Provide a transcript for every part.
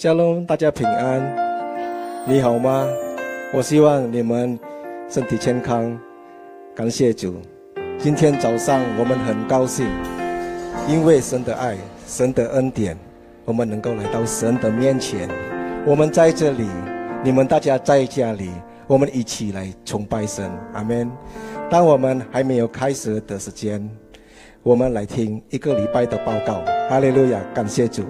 家喽，大家平安，你好吗？我希望你们身体健康，感谢主。今天早上我们很高兴，因为神的爱、神的恩典，我们能够来到神的面前。我们在这里，你们大家在家里，我们一起来崇拜神。阿门。当我们还没有开始的时间，我们来听一个礼拜的报告。哈利路亚，感谢主。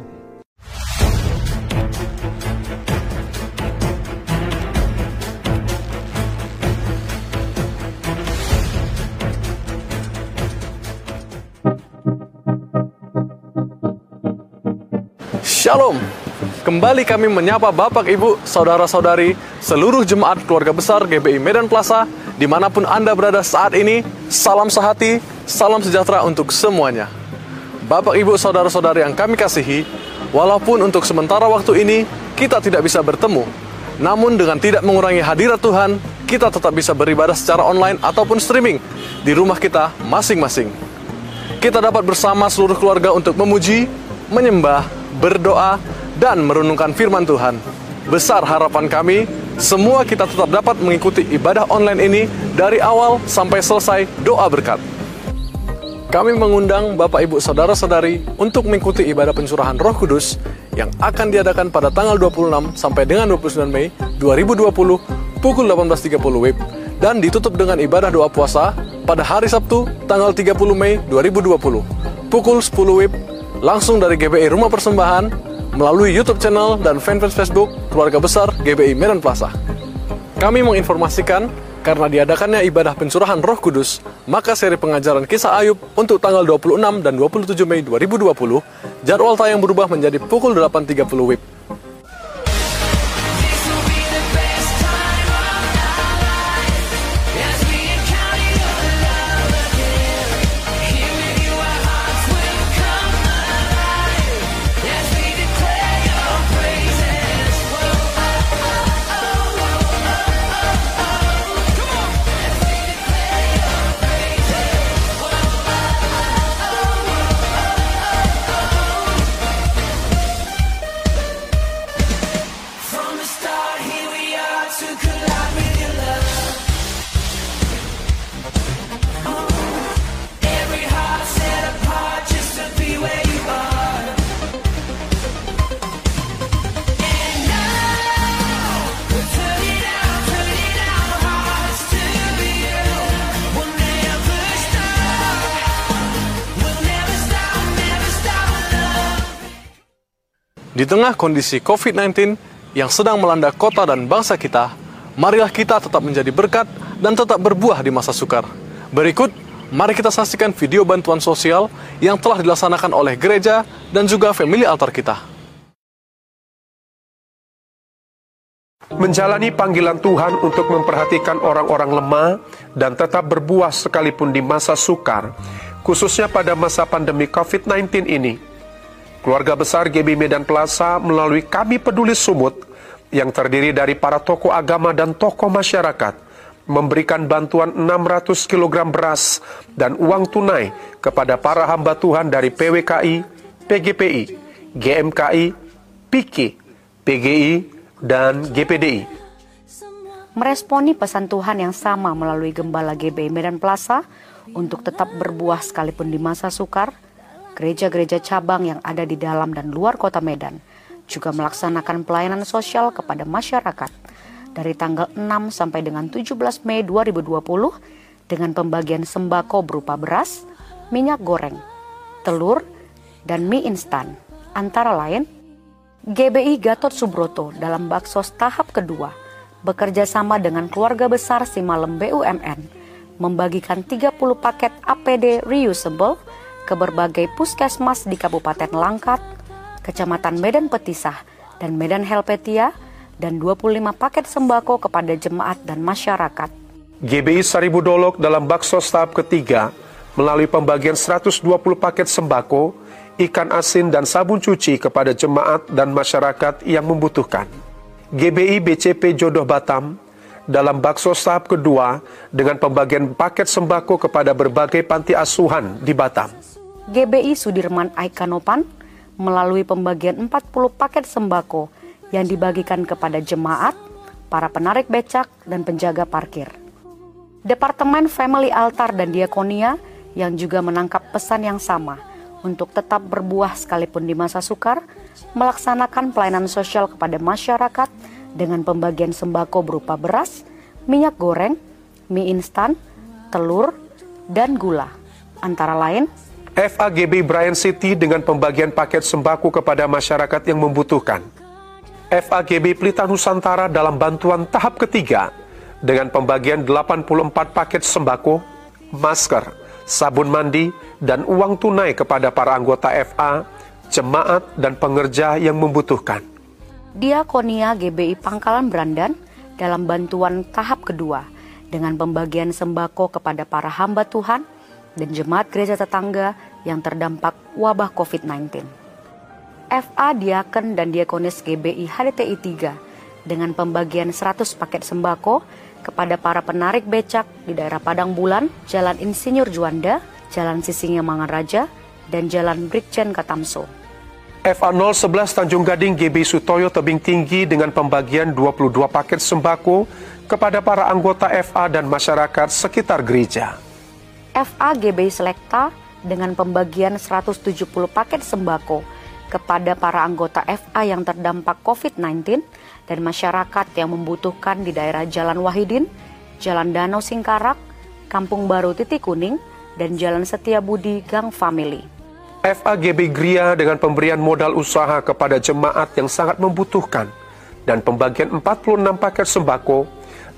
Shalom. Kembali kami menyapa Bapak, Ibu, Saudara-saudari, seluruh jemaat keluarga besar GBI Medan Plaza, dimanapun Anda berada saat ini, salam sehati, salam sejahtera untuk semuanya. Bapak, Ibu, Saudara-saudari yang kami kasihi, walaupun untuk sementara waktu ini kita tidak bisa bertemu, namun dengan tidak mengurangi hadirat Tuhan, kita tetap bisa beribadah secara online ataupun streaming di rumah kita masing-masing. Kita dapat bersama seluruh keluarga untuk memuji, menyembah, berdoa, dan merenungkan firman Tuhan. Besar harapan kami, semua kita tetap dapat mengikuti ibadah online ini dari awal sampai selesai doa berkat. Kami mengundang Bapak Ibu Saudara-saudari untuk mengikuti ibadah pencurahan Roh Kudus yang akan diadakan pada tanggal 26 sampai dengan 29 Mei 2020 pukul 18.30 WIB dan ditutup dengan ibadah doa puasa pada hari Sabtu tanggal 30 Mei 2020 pukul 10 WIB langsung dari GBI Rumah Persembahan melalui YouTube channel dan fanpage Facebook Keluarga Besar GBI Medan Plaza. Kami menginformasikan karena diadakannya ibadah pencurahan Roh Kudus, maka seri pengajaran kisah Ayub untuk tanggal 26 dan 27 Mei 2020 jadwal tayang berubah menjadi pukul 8.30 WIB tengah kondisi COVID-19 yang sedang melanda kota dan bangsa kita, marilah kita tetap menjadi berkat dan tetap berbuah di masa sukar. Berikut, mari kita saksikan video bantuan sosial yang telah dilaksanakan oleh gereja dan juga family altar kita. Menjalani panggilan Tuhan untuk memperhatikan orang-orang lemah dan tetap berbuah sekalipun di masa sukar, khususnya pada masa pandemi COVID-19 ini, Keluarga besar GB Medan Plaza melalui kami peduli Sumut yang terdiri dari para tokoh agama dan tokoh masyarakat memberikan bantuan 600 kg beras dan uang tunai kepada para hamba Tuhan dari PWKI, PGPI, GMKI, PIKI, PGI, dan GPDI meresponi pesan Tuhan yang sama melalui Gembala Gb Medan Plaza untuk tetap berbuah sekalipun di masa sukar, gereja-gereja cabang yang ada di dalam dan luar kota Medan juga melaksanakan pelayanan sosial kepada masyarakat dari tanggal 6 sampai dengan 17 Mei 2020 dengan pembagian sembako berupa beras, minyak goreng, telur, dan mie instan. Antara lain, GBI Gatot Subroto dalam Baksos tahap kedua bekerja sama dengan keluarga besar Simalem BUMN membagikan 30 paket APD reusable ke berbagai puskesmas di Kabupaten Langkat, Kecamatan Medan Petisah, dan Medan Helpetia, dan 25 paket sembako kepada jemaat dan masyarakat. GBI Saribu Dolok dalam bakso tahap ketiga melalui pembagian 120 paket sembako, ikan asin dan sabun cuci kepada jemaat dan masyarakat yang membutuhkan. GBI BCP Jodoh Batam dalam bakso tahap kedua dengan pembagian paket sembako kepada berbagai panti asuhan di Batam. GBI Sudirman Aikanopan melalui pembagian 40 paket sembako yang dibagikan kepada jemaat, para penarik becak, dan penjaga parkir. Departemen Family Altar dan Diakonia yang juga menangkap pesan yang sama untuk tetap berbuah sekalipun di masa sukar, melaksanakan pelayanan sosial kepada masyarakat dengan pembagian sembako berupa beras, minyak goreng, mie instan, telur, dan gula, antara lain FAGB Bryan City dengan pembagian paket sembako kepada masyarakat yang membutuhkan. FAGB Pelita Nusantara dalam bantuan tahap ketiga dengan pembagian 84 paket sembako, masker, sabun mandi, dan uang tunai kepada para anggota FA, jemaat, dan pengerja yang membutuhkan. Diakonia GBI Pangkalan Brandan dalam bantuan tahap kedua dengan pembagian sembako kepada para hamba Tuhan, dan jemaat gereja tetangga yang terdampak wabah COVID-19. FA Diaken dan Diakonis GBI HDTI 3 dengan pembagian 100 paket sembako kepada para penarik becak di daerah Padang Bulan, Jalan Insinyur Juanda, Jalan Sisinga Mangaraja, dan Jalan Brikjen Katamso. FA 011 Tanjung Gading GB Sutoyo Tebing Tinggi dengan pembagian 22 paket sembako kepada para anggota FA dan masyarakat sekitar gereja. FAGB Selekta dengan pembagian 170 paket sembako kepada para anggota FA yang terdampak COVID-19 dan masyarakat yang membutuhkan di daerah Jalan Wahidin, Jalan Danau Singkarak, Kampung Baru Titik Kuning, dan Jalan Setiabudi Gang Family. FAGB Gria dengan pemberian modal usaha kepada jemaat yang sangat membutuhkan dan pembagian 46 paket sembako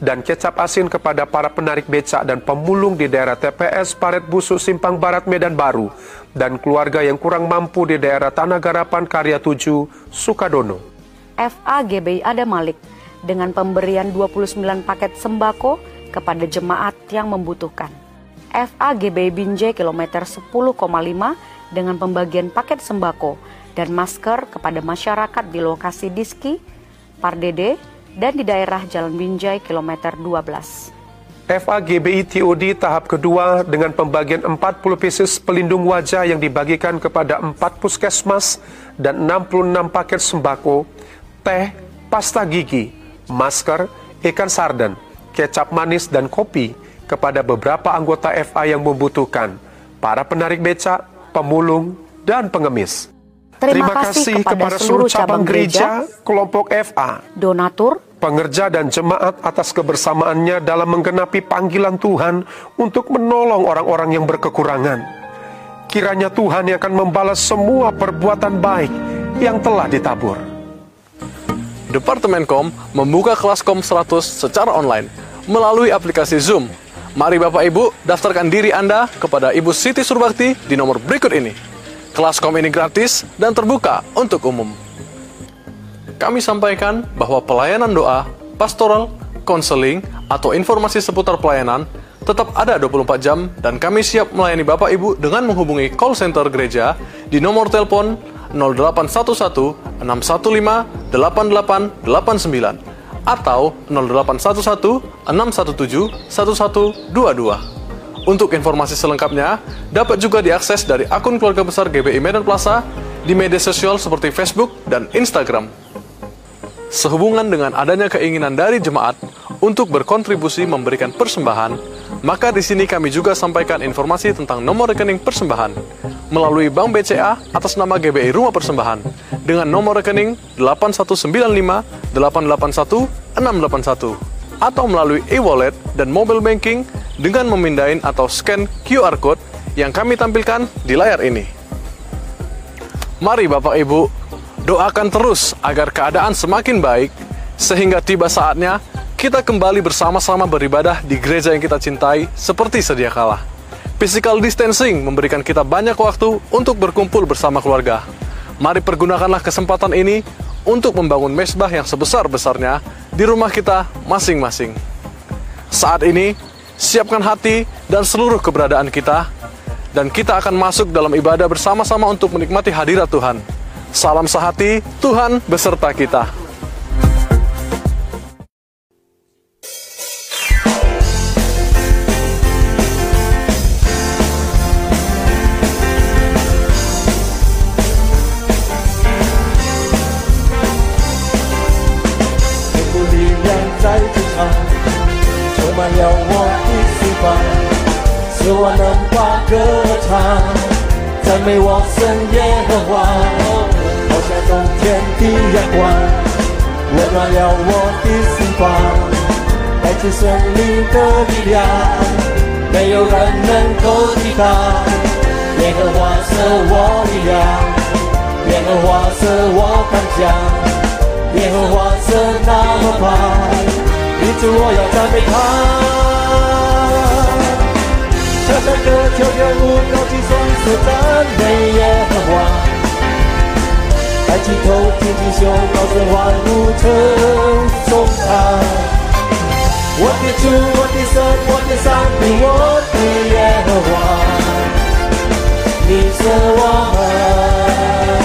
dan kecap asin kepada para penarik becak dan pemulung di daerah TPS Paret Busuk Simpang Barat Medan Baru dan keluarga yang kurang mampu di daerah Tanah Garapan Karya 7, Sukadono. FA GBI Ada Malik dengan pemberian 29 paket sembako kepada jemaat yang membutuhkan. FA GBI Binjai kilometer 10,5 dengan pembagian paket sembako dan masker kepada masyarakat di lokasi Diski, Pardede, dan di daerah Jalan Binjai kilometer 12. FA GBI TOD tahap kedua dengan pembagian 40 pieces pelindung wajah yang dibagikan kepada 4 puskesmas dan 66 paket sembako, teh, pasta gigi, masker, ikan sarden, kecap manis dan kopi kepada beberapa anggota FA yang membutuhkan, para penarik becak, pemulung, dan pengemis. Terima, Terima kasih, kepada, kepada seluruh cabang gereja, gereja kelompok FA, donatur, pengerja dan jemaat atas kebersamaannya dalam menggenapi panggilan Tuhan untuk menolong orang-orang yang berkekurangan. Kiranya Tuhan yang akan membalas semua perbuatan baik yang telah ditabur. Departemen Kom membuka kelas Kom 100 secara online melalui aplikasi Zoom. Mari Bapak Ibu daftarkan diri Anda kepada Ibu Siti Surbakti di nomor berikut ini. Kelas kom ini gratis dan terbuka untuk umum. Kami sampaikan bahwa pelayanan doa, pastoral, konseling, atau informasi seputar pelayanan tetap ada 24 jam dan kami siap melayani Bapak Ibu dengan menghubungi call center gereja di nomor telepon 0811 615 8889 atau 0811 617 1122. Untuk informasi selengkapnya, dapat juga diakses dari akun keluarga besar GBI Medan Plaza di media sosial seperti Facebook dan Instagram. Sehubungan dengan adanya keinginan dari jemaat untuk berkontribusi memberikan persembahan, maka di sini kami juga sampaikan informasi tentang nomor rekening persembahan melalui Bank BCA atas nama GBI Rumah Persembahan dengan nomor rekening 8195 atau melalui e-wallet dan mobile banking dengan memindahin atau scan QR Code yang kami tampilkan di layar ini. Mari Bapak Ibu, doakan terus agar keadaan semakin baik sehingga tiba saatnya kita kembali bersama-sama beribadah di gereja yang kita cintai seperti sedia kala. Physical distancing memberikan kita banyak waktu untuk berkumpul bersama keluarga. Mari pergunakanlah kesempatan ini untuk membangun mesbah yang sebesar-besarnya di rumah kita masing-masing. Saat ini, siapkan hati dan seluruh keberadaan kita, dan kita akan masuk dalam ibadah bersama-sama untuk menikmati hadirat Tuhan. Salam sehati, Tuhan beserta kita. 美我神耶和华，好像从天地阳光，温暖了我的心房。来自神灵的力量，没有人能够抵挡。耶和华赐我力量，耶和华赐我方向，耶和华赐那棒，因主我要赞美他。跳下河，跳跃舞，高举双手赞美耶和华。抬起头，挺起胸，高声万物称颂他。我的主，我的神，我的上帝，我的耶和华。你是我们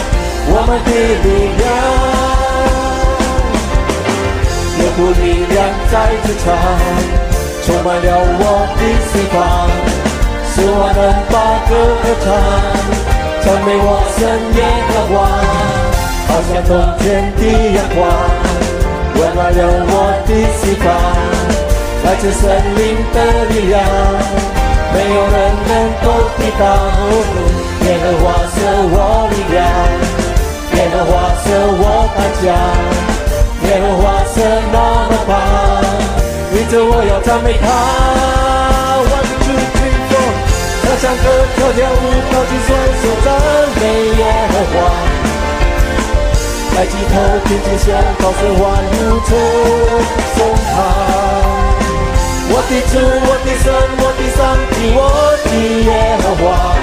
我们的力量，有股力量在支撑，充满了我的四方。是我能把歌唱，赞美我神耶和华，好像冬天的阳光，温暖了我的心房，来自森林的力量，没有人能够抵挡。耶和华赐我力量，耶和华赐我胆量，耶和华赐那么棒，领着我要赞美他。唱歌跳跳舞，跳进圣所赞美耶和华，抬起头，听见响，高声欢呼颂他。我的主，我的神，我的上帝，我的耶和华，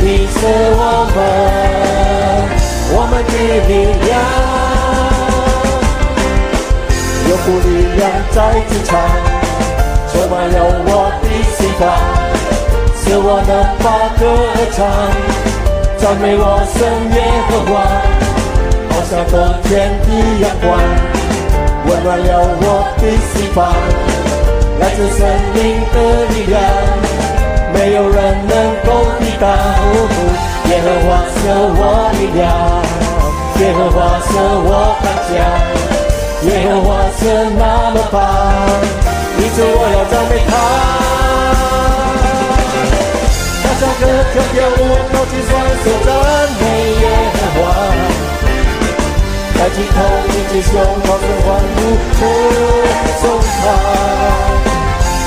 你是我们我们的力量，有股力量在歌唱，充满了我的希望。使我能发歌唱，赞美我神耶和华，好像昨天的阳光，温暖了我的心房。来自神灵的力量，没有人能够抵挡。耶和华是我力量，耶和华是我胆量，耶和华是那么棒，你说我要赞美他。唱歌跳跳舞，跳起双手赞美耶和华。抬起头，挺起胸，高声欢呼，歌颂他。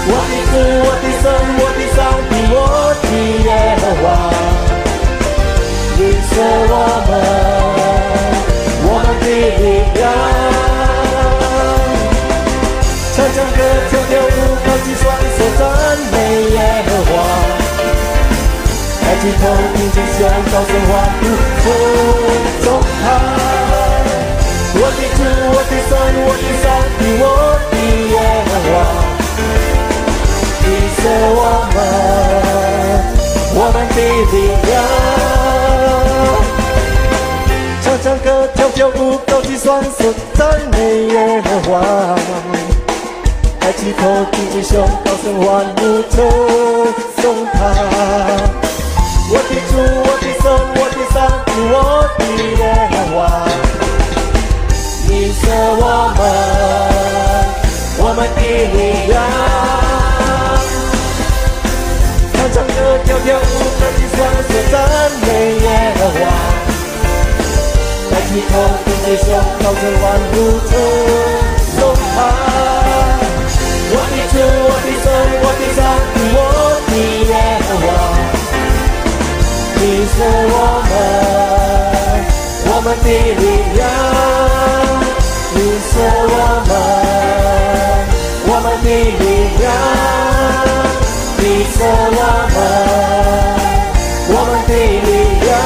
我的主，我的神，我的上帝，我的耶和华，你是我们，我们的力量。抬起头，挺起胸，高声欢呼，冲它！我的次，我的生，我的生听我的演话。你是我们，我们的力量。唱唱歌，跳跳舞，高举双手再没话。抬起头，挺起胸，高声欢呼，冲它！你的你是我们，我们力量。唱歌跳跳舞着，就算做最美的花。抬起头，挺起胸，跳着万步出风采。我的车，我的身，我的家，我的愿望，你是我们。我们的力量，你是我们；我们的力量，你是我们；我们的力量，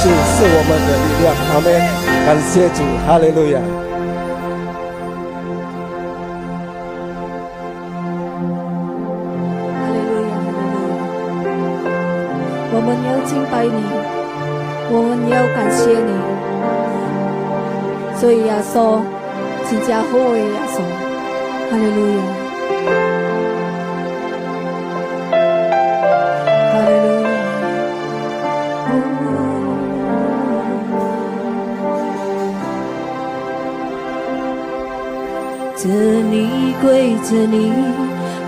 主是我们的力量，阿门。感谢主，哈利路亚。我们要敬拜你，我们要感谢你。以耶稣，极佳好的耶稣，哈利路亚，哈利路亚。这廿几千年，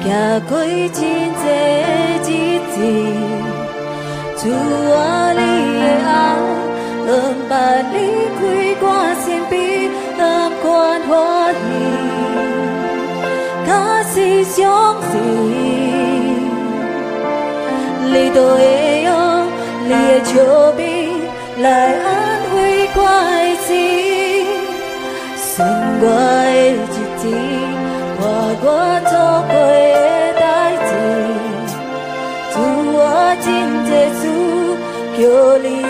行过真多日子。祝我你的爱永不开我身边，阿哥欢喜，他是勇士。你会用你的酒杯来安慰我的心，剩我的一天，看我错过的代志，祝我真多。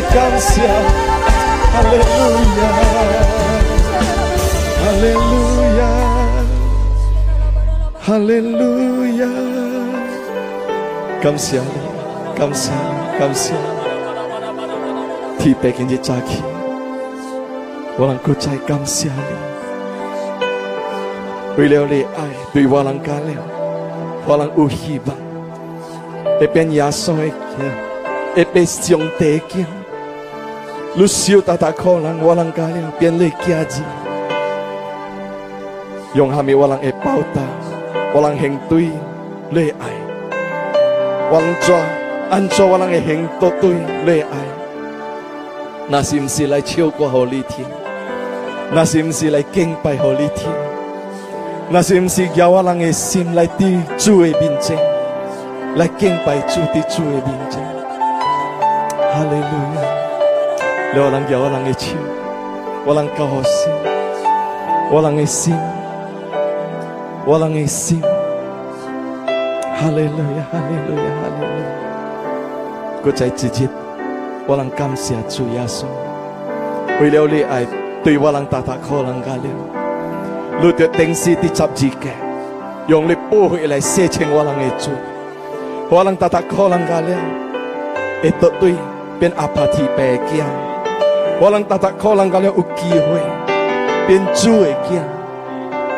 感谢，哈利路亚，哈利路亚，哈利路亚。感谢，感谢，感谢。提佩今日假期，我能够再感谢你。为了你爱对我能加了，我能欢喜吧。一边亚圣的天，一边圣天的天。Lucio tatako lang walang kaya pianle kiaji. Yong hami walang epauta, walang hengtui, le ai. Walang cho, ancho walang heng to tui le ai. Nasim sila'y chiêu qua hồ ly thiên. Nasim sila'y kinh bài hồ ly thiên. Nasim si gawa lang e sim lai ti chu e bin chen. Lai keng pai chu ti chu e bin chen. Hallelujah. 我浪家我浪耶我浪靠 Hosin，我浪爱心，我浪心，哈利路亚，哈利路亚，哈利路亚。我在子我能感谢主耶稣，为了你爱，对我浪大大靠你的定时的十字架，用力不回来谢请我浪耶稣，我浪大大靠浪加了，一朵对变阿帕提白坚。我能达达可能感觉有机会变主的囝，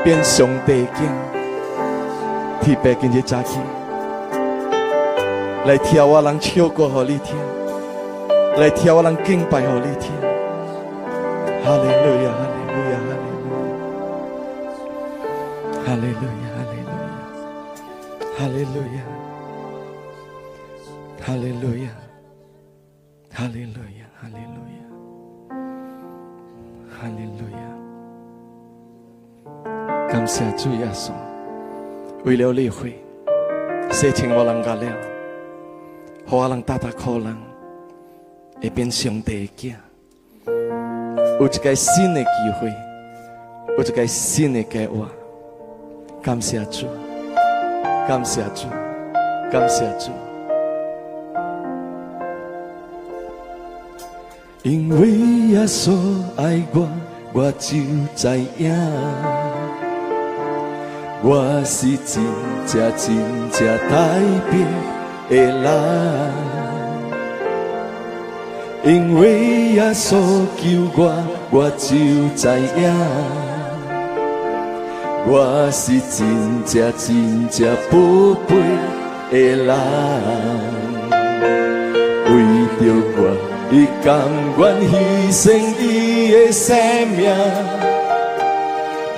变上帝囝，替别今日早起来听我人唱歌给你听，来听我人敬拜给你听，哈利路亚，哈利路亚，哈利路亚，哈利路亚，哈利路亚，哈利路亚，哈利路亚，哈利路亚，哈利路亚。哈利路亚哈利路亚！感谢主耶稣，为了你会，设请我能加了，好我人大踏可能会变上帝的子，有一个新的机会，有一个新的计划。感谢主，感谢主，感谢主。因为耶稣爱我，我就知影，我是真正真正特别的人。因为耶稣救我，我就知影，我是真正真正宝贝的人。为着我。你甘愿牺牲你的生命，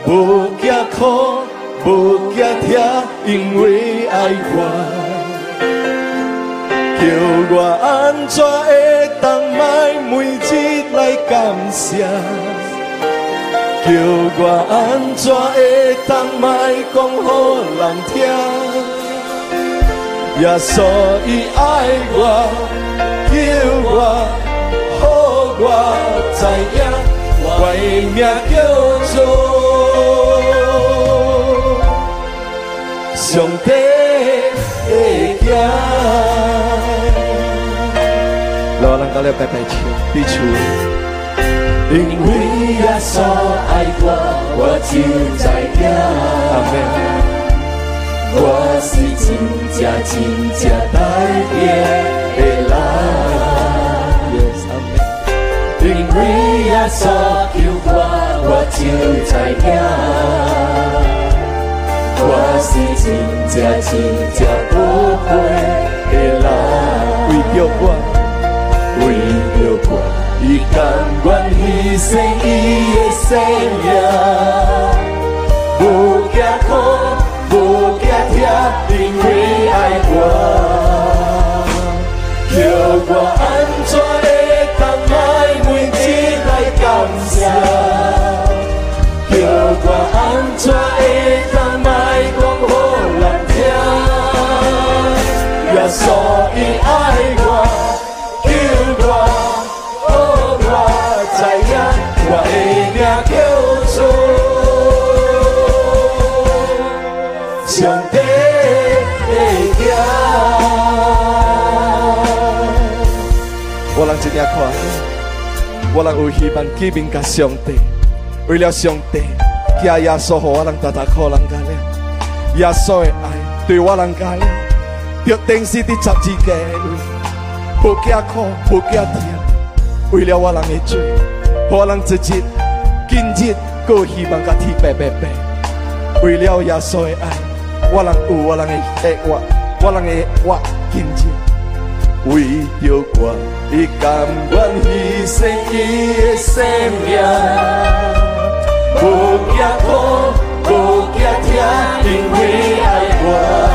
无惊苦，无惊痛，因为爱我。叫我安怎会当卖每日来感谢，叫我安怎会当卖讲好人听，也所以爱我。老人到那边听，边唱。因为啊所爱歌，我就在听。我是真正真正台北的人。你呀，所求挂，我牵在遐。我是真真正宝贝的人，为着我，为着我，伊甘愿牺牲一切生命。不介工，不介因为爱我，叫我爱。所以爱我，叫我、呼我、知影我的名叫做上帝的家。我人真命快，我人有希望，见面甲上帝，为了上帝，耶稣所我人大大靠，我人了，耶稣的爱对我人大了。着定是第十字街无惊苦，无惊痛，为了我人的嘴，我人一日今日，搁希望甲天白白白。为了耶稣的爱，我人有我人的生活，我人的我今日。为着我，伊甘愿牺牲伊的生命，无假苦，无假痛，因为爱我。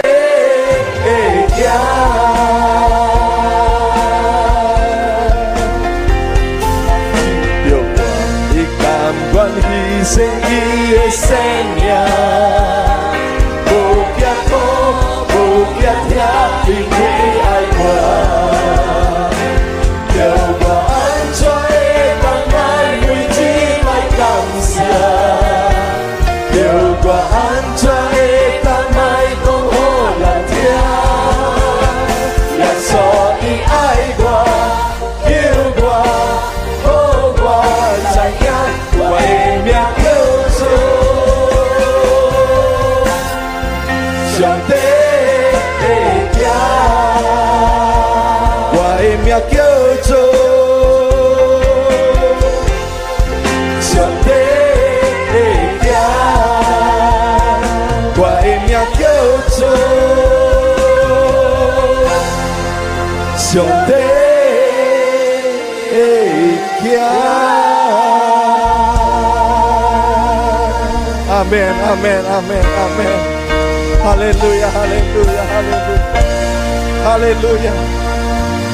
Amen, amen, amen. Hallelujah, hallelujah, hallelujah. Hallelujah,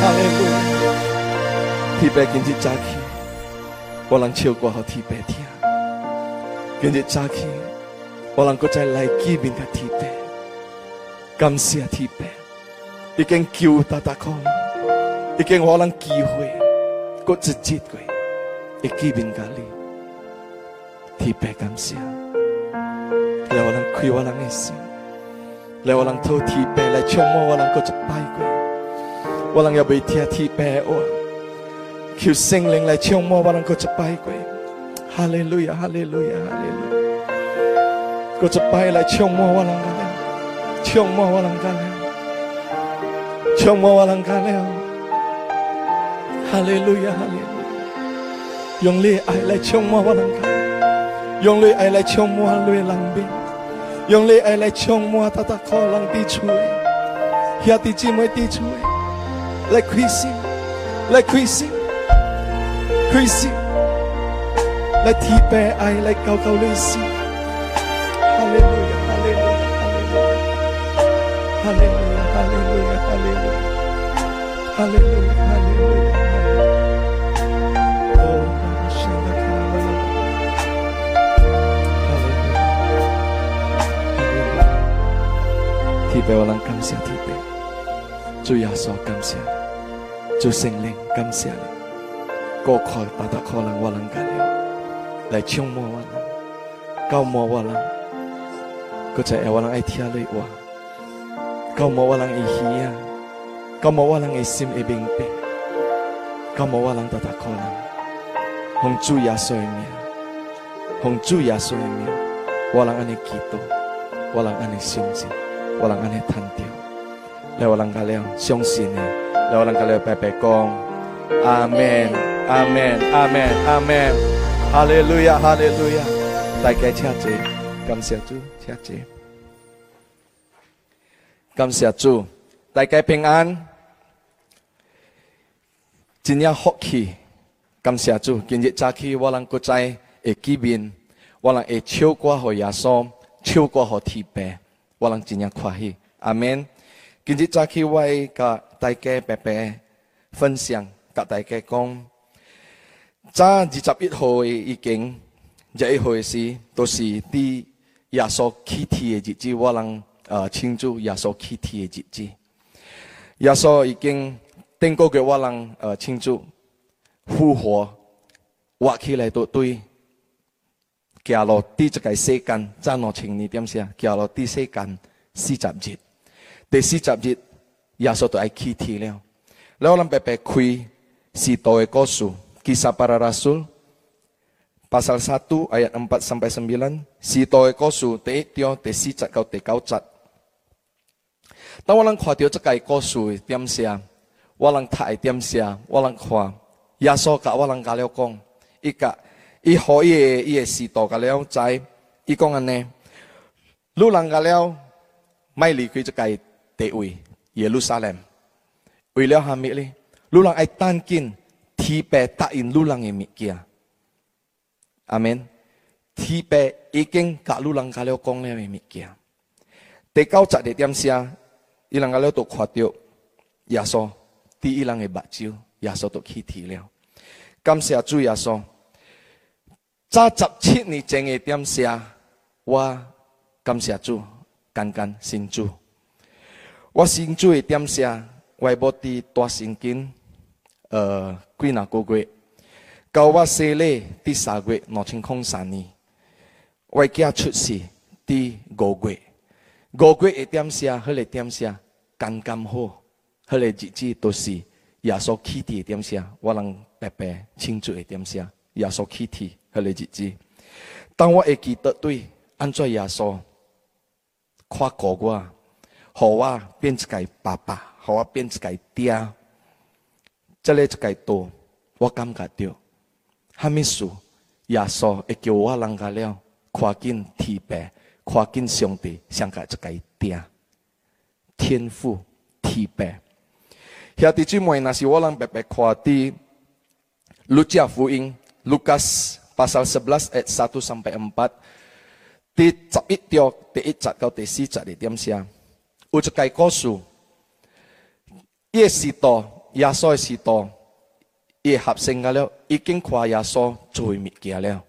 hallelujah. Thì bé kinh dị cha khi, bỏ lăng chiều qua họ thì bé thia. À. Kinh dị cha khi, bỏ lăng có trái lại kỳ bình cả thì bé. Cảm xia thì bé. đi kiến cứu ta ta không. đi kiến bỏ lăng kỳ huy, Có trực chết quay. đi kỳ bình cả lý. Thì bé cảm xia. คุยว่าลังเอสิแล้วลังเท่าทีแปลและช่วงมื่อวลังก็จะไปกันวลังอย่าไปเทียทีแปลอคิวสิ่งเล็งและช่วงมื่อวลังก็จะไปกันฮาเลลูยาฮาเลลูยาฮาเลลูยก็จะไปและช่วงมื่อวลังกันแล้วช่วงมื่อวลังกันแล้วช่วงมื่อวลังกันแล้วฮาเลลูยาฮาเลลูยองเล่ไอและช่วงมื่อวลังกันยองเล่ไอและช่วงมื่อเล่ลังบิน用怜爱来充满，他他口里的嘴，他的嘴，我的嘴，来亏欠，来亏欠，亏欠，来体恤爱，来救救律西。哈利路亚，哈利路亚，哈利路亚，哈利路亚，哈利路亚，哈利路亚。我不能感谢天父，主耶稣感谢你，主圣灵感谢你，高考、太太可能我能感了，来宠我了，教我了，搁在爱我了爱天泪哇，教我了爱钱，教我了爱 sim e bing 我了太太可能，洪主耶稣恩典，主耶稣恩我能安尼祈祷，t 我不能安尼相信。我能安尼叹掉，来我让家俩相信你，来我让家俩白白讲，阿门阿门阿门阿门，哈利路亚哈利路亚。大家请坐，感谢主吃酒，感谢主。大家平安，今年福气，感谢主。今日早起我能够在会见面，我能会唱歌和耶稣，唱歌和天白。walang jinyang kwahi. Amen. Kinji chaki wai ka taike pepe phân xiang ka taike kong. Cha ji chap it hoi i king jai hoi si to si ti ya so ki ti ji ji walang uh, ching chu ya so ki ti ji ji. Ya so i king tên cô cái walang uh, ching chu hu hoa wa ki lai to tui 行落啲一个世间，真我情你点写？行落啲世间四十日，第四十日耶稣都爱起天了。แล้วเราไปไปคุยsi Toe Kosu Kisah para Rasul pasal 1 ayat 4 sampai 9 si Toe Kosu te tio te si cat kau te kau cat 当我哋看到这个故事点写，我哋睇点写，我哋看耶稣甲我哋甲了讲， 伊可以伊个时代个了在，伊讲安尼，路人个了，卖离开即个地位耶路撒冷，为了虾米咧？路人爱单见提白答应路人嘅物件，阿门。提白已经甲路人个了讲咧嘅物件，第九十二点下，伊人个了都看到耶稣，第一人嘅目睭，耶稣都去提了，感谢主耶稣。早十七年前的点下，我感谢主，感恩神主。我神主的点下，我无伫大圣经，呃，几那个月，到我生日第三月，两千空三年，我家出世第五月，五月的点下，迄个点下，刚刚好，迄个日子都是耶稣起地的点下，我能白白庆祝的点下，耶稣起地。和你姐姐，当我会记得对，按照耶稣夸哥哥，好我变一个爸爸，好我变一个爹，这里就个多，我感觉到，哈密斯耶稣会叫我啷个了，跨进提拔，跨进上帝，想改就个爹，天赋提拔，兄弟姊妹，若是我人白白看夸路 l 福音 i a l u c a s pasal 11 ayat 1 sampai 4 ti cap i tio ti cat kau ti si cat di tiam sia ucekai kosu ye sito ya so sito ye hap singgalo, ga leo iking kwa ya so mi kia leo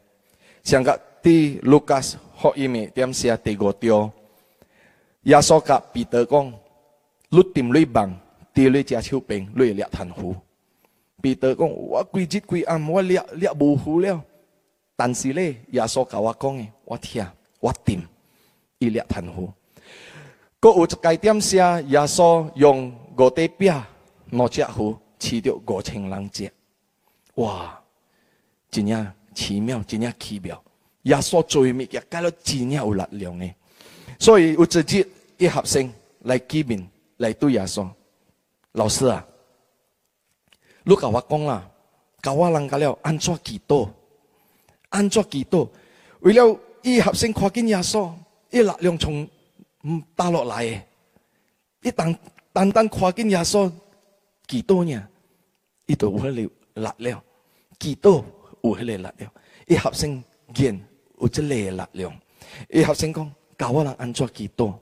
siang ti lukas ho imi tiam sia ti gotio tio ya so ka peter kong lu tim lui bang ti lui jia chiu ping lui liat han hu Peter leo. 但是咧耶稣甲我讲诶我听我定伊咧通乎佫有一个点写耶稣用五块饼两只鱼饲着五千人只哇真正奇妙真正奇妙耶稣最尾也加了真正有力量诶所以有一日一学生来见面来对耶稣老师啊你甲我讲啦甲我啷甲了安怎祈祷安卓基督，为了一合心跨进耶稣，一力量从唔打落来嘅，一旦单单跨进耶稣，基督呢，一度有迄个力量，基督有迄个力量，一合心见有即个力量，一合心讲教我人安卓基督，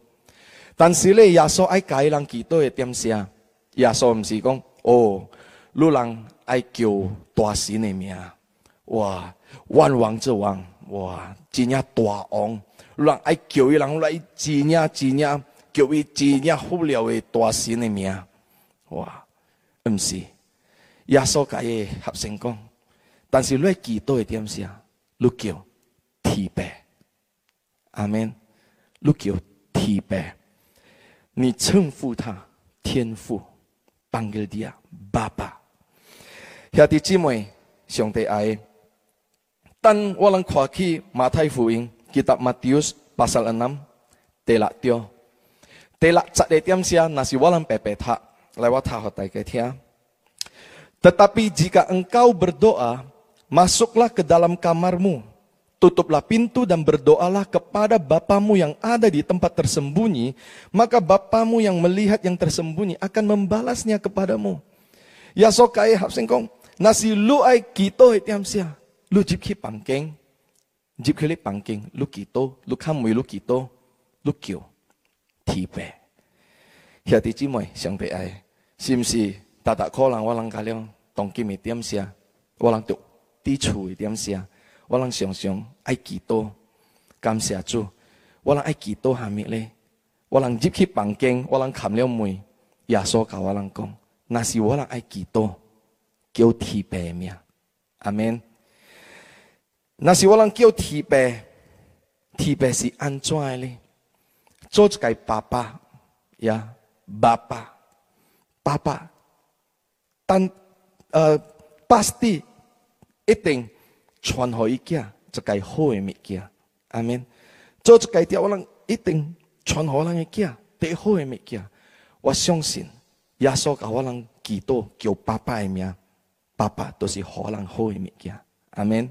但是咧耶稣爱解人基督嘅点啥？耶稣毋是讲哦，路人爱叫大神嘅名。哇，万王之王，哇，真正大王，若爱叫伊人来真正真正叫伊真正富良诶大神诶名，哇，毋是，耶稣家诶学生讲，但是你诶祈祷诶点啥？你叫提伯，阿免，你叫提伯，你称呼他，天父，班格迪啊，爸爸，兄弟姊妹，上帝爱 Tan walang kwaki matai fuing kitab Matius pasal 6 telak tio. Telak cak de tiam sia nasi walang pepe tak lewat hahotai ke tia. Tetapi jika engkau berdoa, masuklah ke dalam kamarmu, tutuplah pintu dan berdoalah kepada Bapamu yang ada di tempat tersembunyi, maka Bapamu yang melihat yang tersembunyi akan membalasnya kepadamu. Ya sokai hapsengkong, nasi luai kito tiam sia. 你入去房间，入去你房间，你祈祷，你敲门，你祈祷，你叫，提白，兄弟姊妹，上帝爱，是毋是？大大可能我能家了动机诶。点啥，我能做伫厝诶。点啥，我能想想爱祈祷，感谢主，我能爱祈祷下面咧？我能入去房间，我能敲了门，耶稣教我能讲，那是我能爱祈祷，叫提白命，阿门。那是我能叫提拔，提拔是安怎的呢？做一个爸爸呀，爸爸，爸爸，但呃，巴斯蒂一定传给伊囝一个好的物件，阿免，做一个条，我能一定传给咱的囝最好的物件。我相信耶稣教我能祈祷叫爸爸的名，爸爸都是好人好的物件，阿免。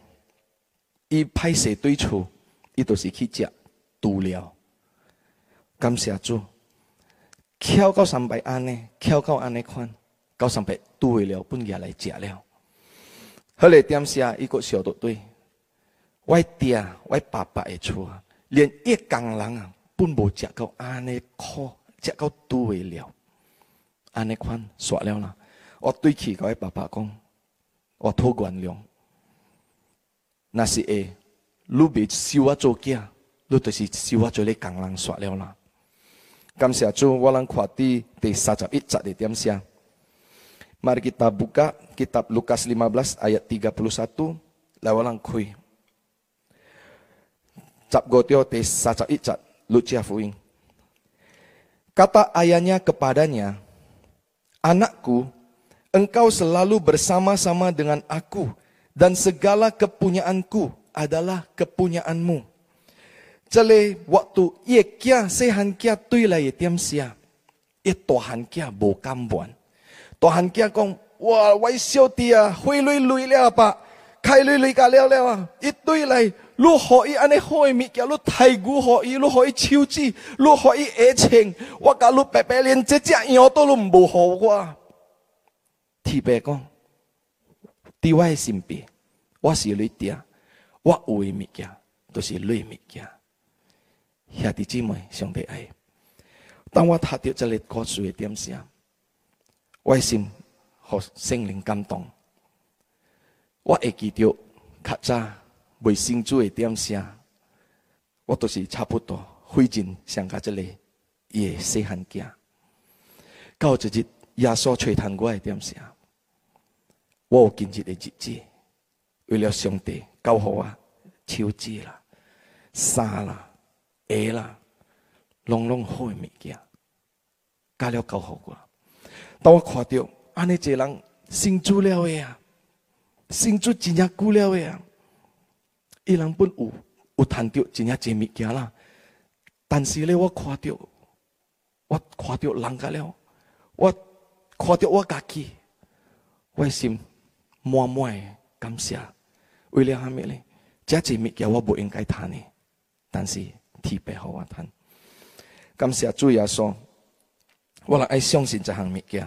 伊歹势对厝伊著是去食猪料感谢主翘到三百安尼翘到安尼款到三百拄会了本也来食了好咧点时伊佫小独对我爹我爸爸诶厝啊连一工人啊本无食到安尼苦食到拄会了安尼款煞了啦我对起他诶爸爸讲我托原谅，那是会，你别收我做囝。你就是收我做你工人煞了啦。感谢主，我能看啲第三十一节的点写。Mari kita buka kitab Lukas 15 ayat 31. Lawalang kui. Cap gotio te saca icat. Lucia fuing. Kata ayahnya kepadanya, Anakku, engkau selalu bersama-sama dengan aku dan segala kepunyaanku adalah kepunyaanmu. Chale waktu ye kia se han kia tui la ye tiam sia. Ye to han kia bo cam buan. To han kia kong wa wai siêu tia hui lui lui le apa. Khai lui lui ka leo leo a. Ye tui lai lu hoi ane hoi mi kia lu thai gu hoi lu hoi chiu chi lu hoi e cheng wa ka lu pe pe lien che che yo to lum bo ho qua. Thì bè con 伫我诶身边，我是你爹，我有诶物件都是诶物件。兄弟姊妹，上帝爱。当我读到这个故事诶点声，我诶心互心灵感动。我会记着较早未信主诶点声，我都是差不多费尽上加这个伊诶细汉囝。到一日，耶稣吹弹我诶点声。我有今日的日子为了上帝教好啊秋子啦衫啦鞋啦拢拢好的物件教了教好我当我看到安尼一个人生煮了诶啊生煮真正久了诶伊人本有有趁着真正济物件啦但是咧我看到我看到人甲了我看到我家己我的心 mua mua cảm xia uy liang hàm mi cha chỉ mi kia wabu in kai thani tan si thi pe ho wa than cảm xia chu ya so wa la ai xiong xin cha hàng mi kia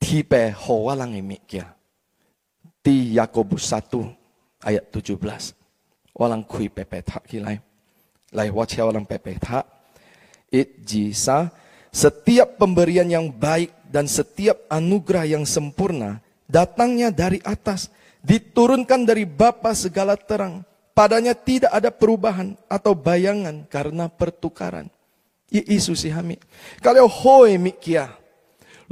thi pe ho wa lang e mi kia ti yakobus 1 ayat 17 walang kui pepe tha ki lai lai wa cha walang pepe tha it jisa setiap pemberian yang baik dan setiap anugerah yang sempurna datangnya dari atas, diturunkan dari Bapa segala terang. Padanya tidak ada perubahan atau bayangan karena pertukaran. I isu si hami. Kalau hoi mikia,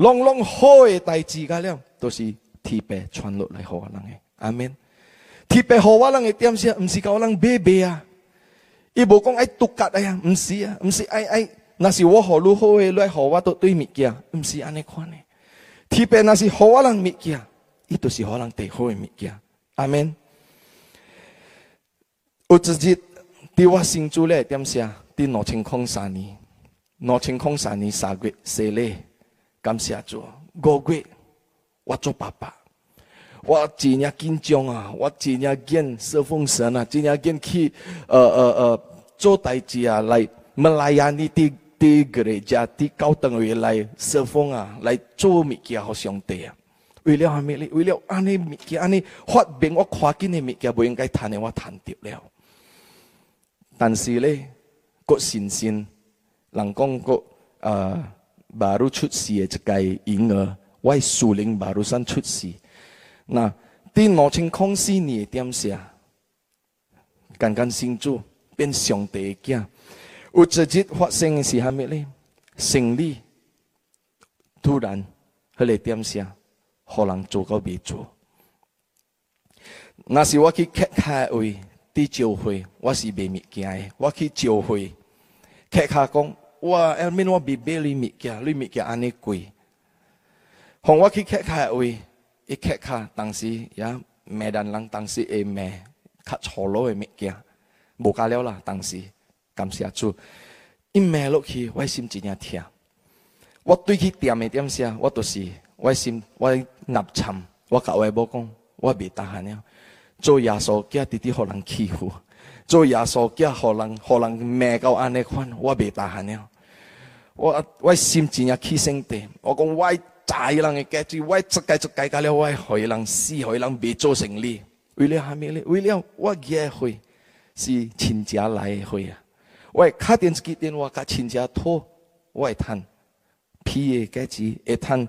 long long hoi tai chi kalau to si tipe chuan lo lai hoa lang e. Amin. Tipe hoa lang e tiam sia msi kau lang bebe ya. Ibu kong ay tukat ayah, msi ya msi ay ay nasi woho lu hoi ay hoa to tui mikia msi ane kuane. Tipe nasi hoa lang mikia. 伊著是互人最好诶物件，阿门。有一日伫我新主咧点啥？伫两千空三年，两千空三年三个月，感谢主，五月，我做爸爸，我真正紧张啊，我真正见设奉神啊，真正见去呃呃呃做代志啊，来，们来啊，你伫伫过个来遮伫高等位来设奉啊，来做物件互相弟啊。为了系咩呢？为了安尼物件，安啲发明，我跨见的物件，不应该谈的，我谈跌了。但是咧，个信心，人讲个啊马路出事的只个婴儿，我系林马路上出事。那喺两千零四年点写，刚刚新做变上帝嘅，有一日发生的是系咩呢？胜利突然去点下。互人做个未做，若是我去揭开位伫教会，我是卖物件诶。我去教会揭开讲，哇，后面我袂买你物件，你物件安尼贵。互我去揭开位，伊揭开当时也骂人，人当时会骂较粗鲁诶物件，无加了啦。当时感谢主，伊骂落去，我心真正疼。我对起店诶点声，我都、就是我心我纳惨！我跟外婆讲，我没答应了。做耶稣叫弟弟互人欺负；做耶稣叫互人互人骂到安尼款，我没答应了。我我心情也起性的。我讲，歪财人该做，歪做该做该干了，歪害人死，害人别做生理。为了虾米呢？为了我约会是亲家来回啊。我电视机电话甲亲家拖外趁，皮的家己会趁。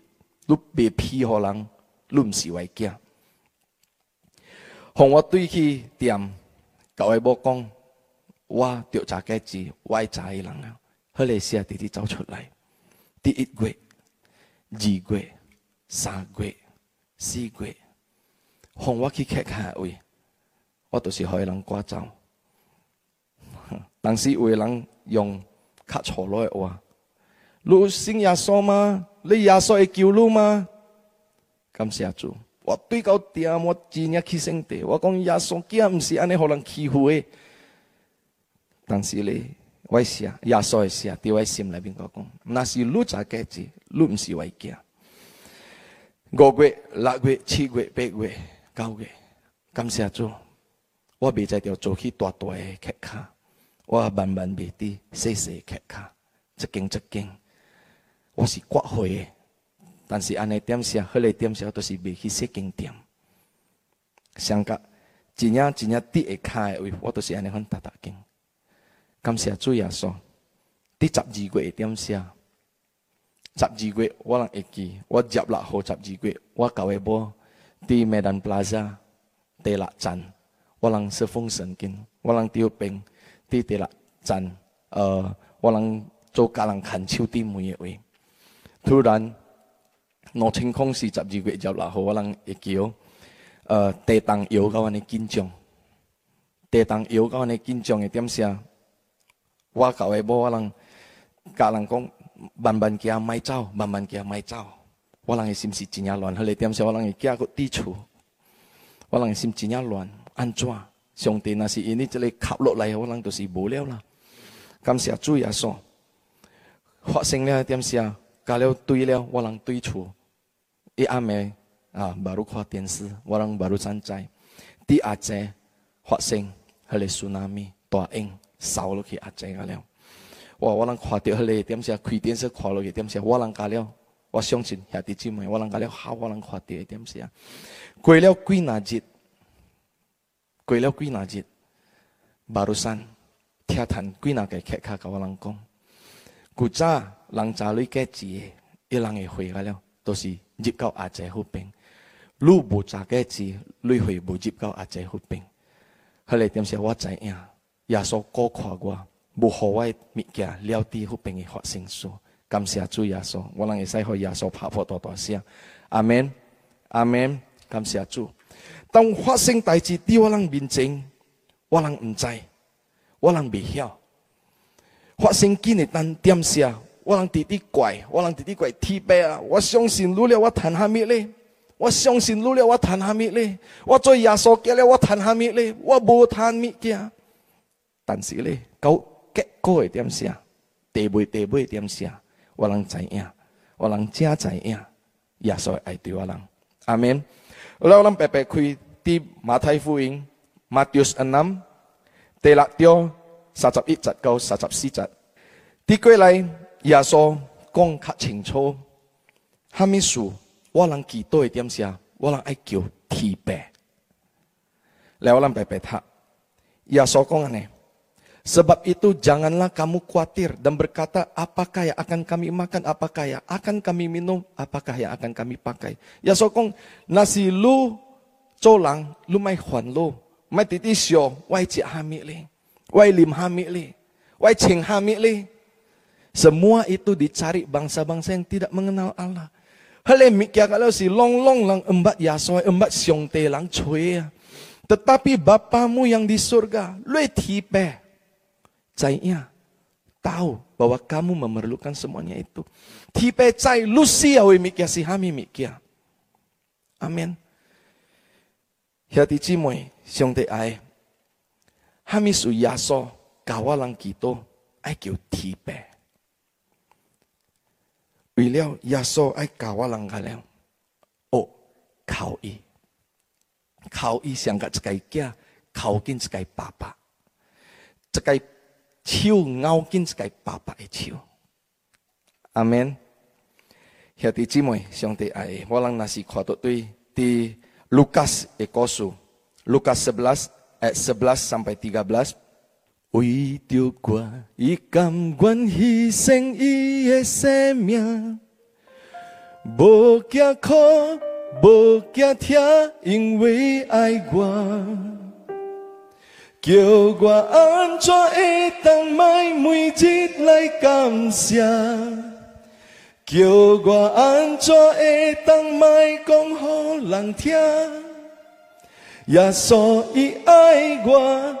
你别骗好人，你不是外家。互我对去点，各位某讲，我调查戒指，外查伊人啊。后来是弟弟走出来，第一柜、二月、三月、四月，哄我去看看位，我都是伊人挂走。时有个人用卡错了话，你信耶说吗？你亚索会救路吗？感谢主，我对到爹我真年去生的。我讲亚索家唔是安尼互人欺负诶，但是咧，为写亚索会写，伫我心内来禀告讲，那是卢查客子，卢唔是外家。五月、六月、七月、八月、九月，感谢主，我未在条做起大大诶客卡，我慢慢慢地细细客卡，一斤一斤。我是國的，但是安尼点寫，迄个点寫，我都是俾去寫緊點。相隔只只只一開位，我都是安尼款搭搭经。感谢主耶稣，說：，第十二個点寫，十二月我会记，我接六号十二月，我喺威寶，伫麥兰 plaza 塔拉站，我嚟做 f 神经，c t i o n 緊，我嚟調平站，我嚟做家人牵手伫门的位。突然，两千空是十二月十六号，我能一叫，呃，地堂又个安尼紧张，地堂又个安尼紧张的点事。我搞的波，我人，讲人讲，慢慢起啊，埋操，慢慢起啊，埋操。我人的心是真呀乱，何里点事？我人一叫个地处，我人的心真呀乱，安怎？上帝，那是因为你这里靠落来，我人就是无聊啦。感谢作业说，发生了一点事。加了对了，我能对出。一暗暝啊，巴鲁看电视，我能巴鲁山寨。第二节发生，迄个 tsunami 大应烧落去阿灾阿了。哇，我能看掉迄个点些开电视看落去，点些我能加了。我相信亚弟姊妹，我能加了好，我让垮掉点些。过了几哪日，过了几哪日，马路山听谈几哪个客客甲我让讲，古早。人查女结字，一人会回来了，都是入到阿姐后边。汝无查结字，汝会无入到阿姐后边。后来点写我知影，耶稣高夸我，无何我物件了地后边诶发生事。感谢主耶稣，我人会使互耶稣拍破大大声。阿门，阿门，感谢主。当发生代志伫我人面前，我人毋知，我人未晓。发生紧的单点写。我让弟弟怪，我让弟弟怪，踢背啊！我相信努了，我谈哈咩咧？我相信努了，我谈哈咩咧？我做耶稣教了，我谈哈咩咧？我无谈咩嘢但是咧，够结果会点啥？地位地位点啥？我人在样，我人家在样，耶稣爱对我人，阿门。我们白白开的马太福音，马太五章，第六节，三十一节到三十四节，提过来。"Sebab itu janganlah kamu khawatir dan berkata apakah yang akan kami makan, apakah yang akan kami minum, apakah yang akan kami pakai. Ya sokong nasi lu colang lu mai huan lu, mai titisio wai cik hamili, li, wai lim hamik wai cing hamik semua itu dicari bangsa-bangsa yang tidak mengenal Allah. yang mikir kalau si long long lang embat soi embat siong te lang ya. Tetapi Bapamu yang di surga, lui tipe. Cainya tahu bahwa kamu memerlukan semuanya itu. Tipe cai lusia ya, we mikir si hami mikir. Amin. Hati cimoi siong te ai. Hami su yaso kawalang kito ai kyu tipe. 為了耶穌愛教我人嘅了，哦，靠伊，靠伊上甲一個囝，靠近一個爸爸，一個手咬緊一個爸爸嘅手。阿免兄弟姊妹，上帝愛我人，若是看到對佇为着我，伊甘愿牺牲伊的生命，无惊苦，无惊痛，因为爱我。叫我安怎会当卖每日来感谢？叫我安怎会当卖讲好人听？也所以爱我。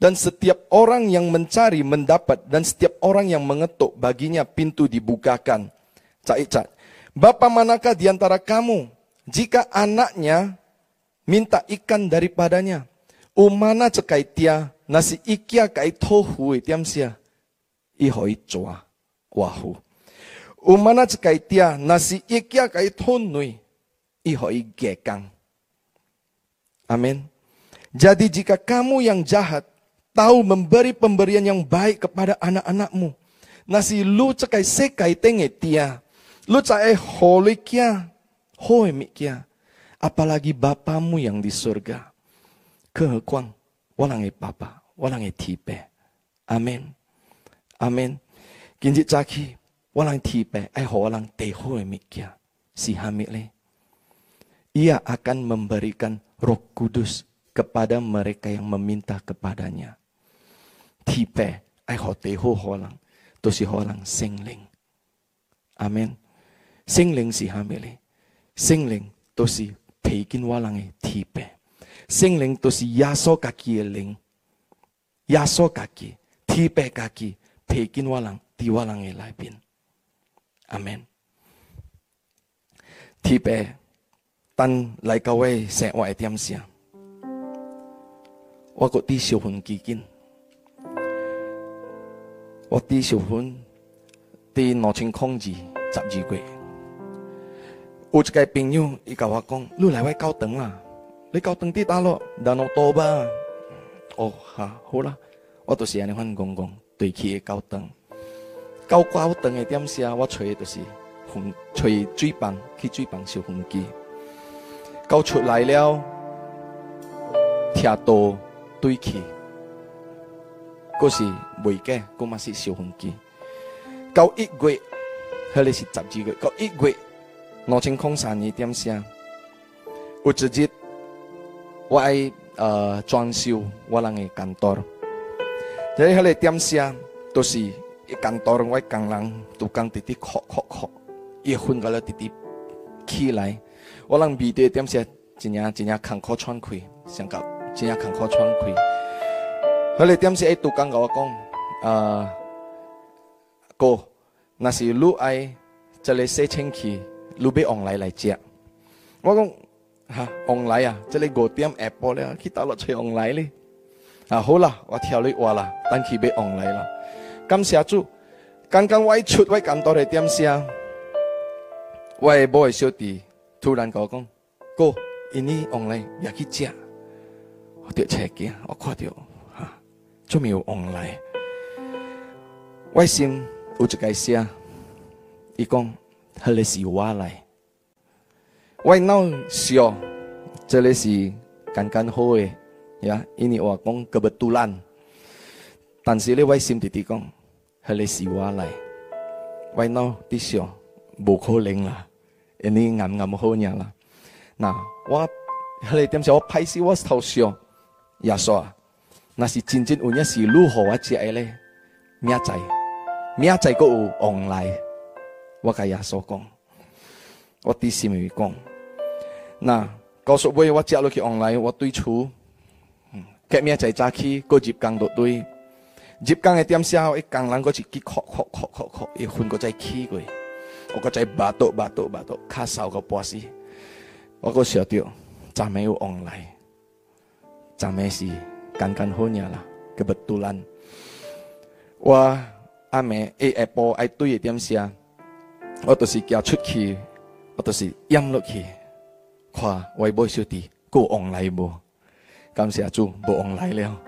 Dan setiap orang yang mencari mendapat, dan setiap orang yang mengetuk baginya pintu dibukakan. Cak Icat, Bapak manakah di antara kamu jika anaknya minta ikan daripadanya? Umana cekai tia nasi ikia kai tohu itiam e sia. Ihoi coa wahu. Umana cekai tia nasi ikia kai tonui. E, Ihoi gekang. Amin. Jadi jika kamu yang jahat tahu memberi pemberian yang baik kepada anak-anakmu. Nasi lu cekai sekai tenge tia. Lu cae holy kia. Hoi Apalagi bapamu yang di surga. Kehekuang. walangi papa, walangi tipe. Amin. Amin. Kinjit caki. Walang tipe. ho walang te hoi Si hamile, Ia akan memberikan roh kudus kepada mereka yang meminta kepadanya. 天平愛互地好可能，都是可能聖靈。阿門。聖靈是蝦米咧？聖靈都是睇見我人嘅天平，聖靈都是耶穌家己嘅靈，耶穌家己天平家己睇見我人，佇我人嘅內邊。阿門。天平，等嚟到我生活嘅點上，我個啲小分基金。我第一首分伫两千零二十二月，有一个朋友伊甲我讲，你来我教堂啊，你教堂伫倒落，然后倒吧。哦，哈、好啦，我就是安尼翻讲讲，对起的教堂，教教堂的点下，我吹就是风，吹水棒去水棒烧风机，到出来了，车都对起。嗰是未嘅，嗰嘛是小风机。到一月，迄个是十二月。到一月，两千空三二点声，有一日，我爱呃装修我人会感动。在迄个点声，都是感动弄我爱人冷，独直滴滴哭哭伊一昏过了滴滴起来，我人闭得点声，真样真样干口喘气，想搞真样干口喘气。我点心说：“哎，讲然讲，我讲，哥，那是卢爱这里说清气，卢贝往 n 来接。我讲，哈 o n 啊，这里五点 a p p 去 e 呢？找打来才呢？啊，好啦，我跳你话啦，等起贝往来 l 感谢主，了。刚下住，刚刚外出外工作点心，外 boy 小弟突然讲，哥，这里 o n l i 接。我点车机，我看掉。”就没有往来。我心有一个声，啊，伊讲这里是瓦来，Why now s r e 这里是刚刚好的呀，因为我讲个 b e 烂，但是咧为什么弟弟讲这里是瓦来，Why now this s h e 无可能啦，因为噉噋无可能啦，那我，来点解我拍死我头笑，亚索啊？那是真正有，影是如何？我只晓得，现在，现在有往来，我甲耶稣讲，我伫声咪咪讲。那告诉我，我只落去往来，我对厝，嗯，隔明仔早起，个日岗都对，日工的点声，一工人个是，哭哭哭哭哭，一混个再起过，我个再巴度巴度巴度，卡嗽个波死，我个想着，咱没有往来，咱没事。刚刚好呀啦，噶 b 突然。n 我阿妹一下播爱对一点啥，我都是叫出去，我都是淹落去，看威 b 小弟够往来无，感谢主，不往来了，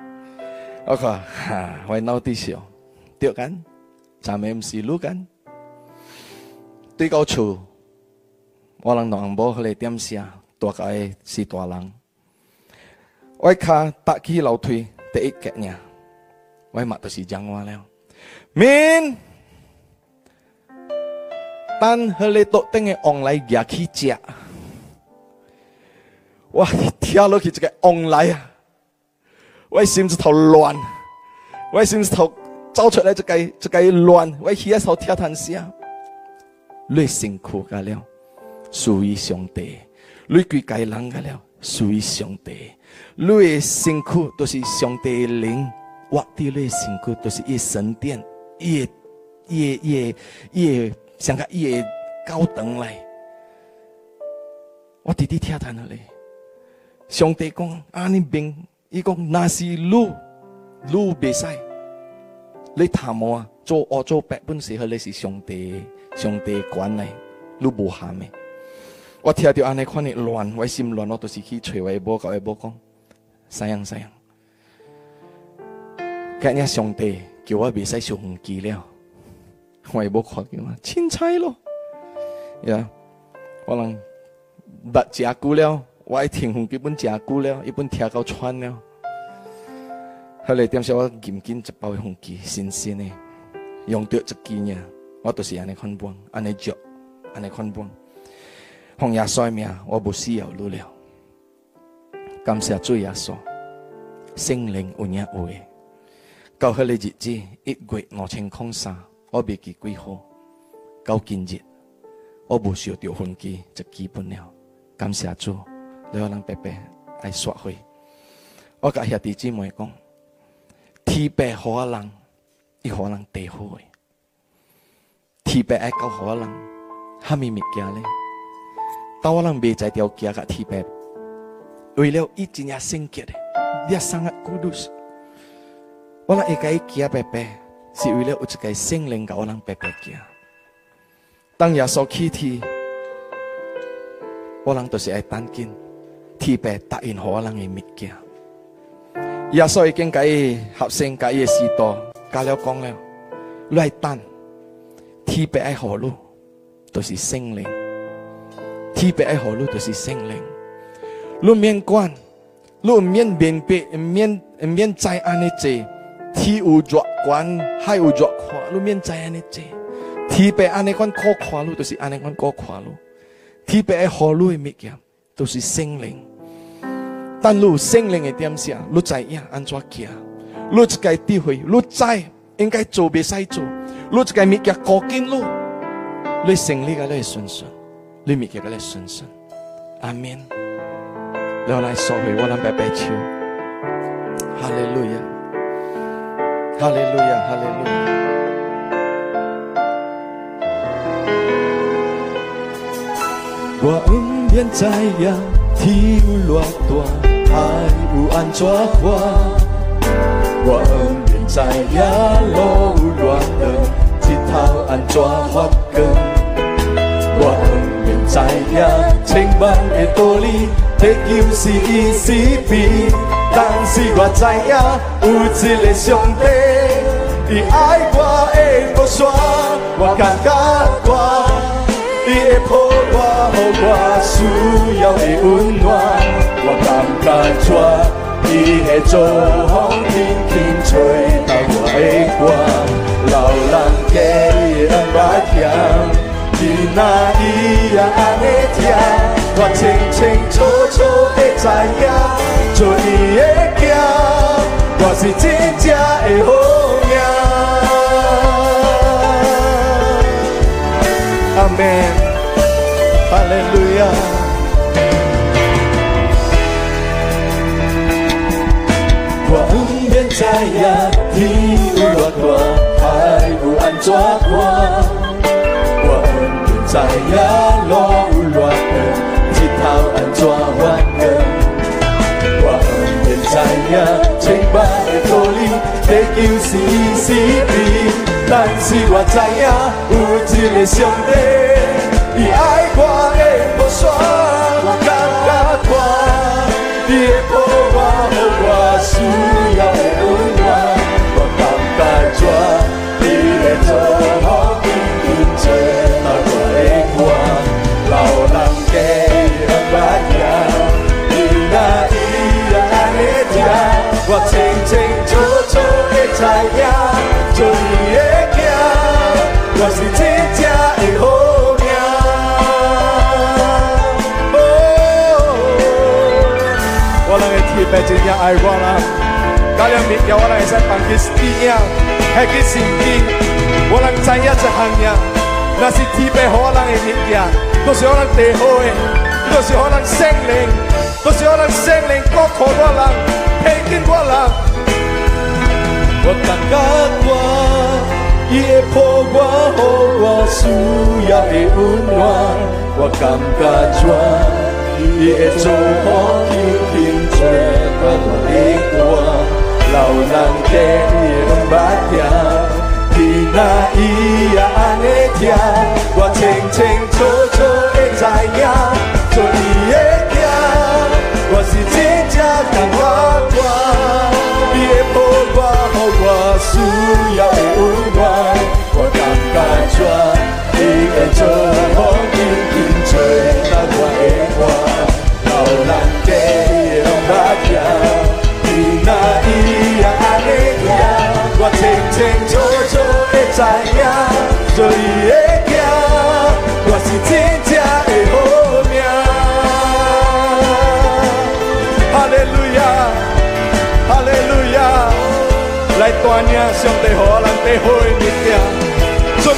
我看哈我 n 底 w t i 对咱们 MC 卢坎，对到潮，我浪到安博点下，大概是大人。Oi ka tak ki lau tui te ik keknya. Oi mak si jangwa leo. Min tan hele tok tenge ong lai gya ki chia. Wah tia lo ki chike ong lai. Oi sim zi tao loan. Oi sim zi tao 招出来这个这个乱，我起一手跳弹下，你辛苦噶了，属于上帝，你归该人噶了，属于上帝。你的身躯都是上帝的灵，我弟弟辛苦都是一神殿，伊、伊、伊、伊像个伊个高等来。我弟弟听他那里，上帝讲啊，你病，伊讲那是路，路别塞。你怕么？做恶做白本事，和你是上帝，上帝管爱，你无害咪？我听到安尼看呢乱，我心乱，我都是去揣外播搞外播讲，啥样啥样。今日上帝叫我别使收红机了，我外播看见嘛，凊彩咯，呀，我能捌食久了，我听红基本食久了，一本听到喘了。后来点少我紧紧一包红机，新鲜的，用着一几年，我都是安尼看光，安尼嚼，安尼看光。奉耶稣命，我无需要努了。感谢主耶稣，圣灵有影有到迄个日子，一月五千空三，我未记几号。到今日，我无需要着分机，就基本了。感谢主，你好，人白白爱煞费。我甲兄弟姊妹讲，天白好啊人，伊好人地好诶。天白爱教好啊人，哈咪物件咧？当我人比赛要靠卡 t p 为了一廉伊只只的，也生非孤独。洁。不论伊靠伊白，PEP，只威廉只心灵，靠人白白 p 当耶稣去 i 我人都是爱 t a n k 答应好我 e 的物件。人稣已经亚索已经靠吸的耶稣托，了讲了，来谈 t p 爱好路，都是心灵。提出来好路就是心灵。路面宽，路面边边、面面、免窄安尼子，提有脚宽，海有脚宽，路面窄安尼子，提出安尼宽靠宽路，就是安尼宽靠宽路。提出来好路的物件都是心灵。但路心灵的点上，路怎样安怎搞？路该智慧，路在应该做，别使做。路该物件靠近路，路心灵个路顺顺。里面叫个来顺顺，阿门。然后来收回我两白白求，哈利路亚，哈利路亚，哈利路亚。我恩怨在呀，天有多大，海有安怎宽？我恩怨在呀，路有多长，日头安怎翻滚？我。知影千万的道理，铁金是伊是非。但是我知影有一个上帝，伊爱我的无限，我感觉我，伊会抱我，给我需要的温暖，我感觉我，伊的祝风轻轻吹到我的老流浪的阿爸娘。那伊也安尼听，我清清楚楚的知影，做伊的子，我是真正的好命。阿门，哈利路亚。我身边怎样天有多大，海不安抓我。知影路有远，日头安怎翻个？我袂知影千尾的道理，地球是死皮，但是我知影有一个上帝，伊爱看的无山，我感觉看伊会抱我，抱我死。哦，我人会替百爱我啦，搞了物件我人会使帮起子娘，下起神经我能在意一项样，那是替百姓好人的物件，都是我人自豪的，都是我人生灵，都是我人生灵过好我人，开心我人。我感觉我。伊会抱我，给我需要的温暖，我感觉着。伊会做好轻轻贴我的伴老人听伊讲白话，听他伊也安尼听，我清清楚楚的知影，做伊的听，我是真正感我着。伊会抱我，给我需要。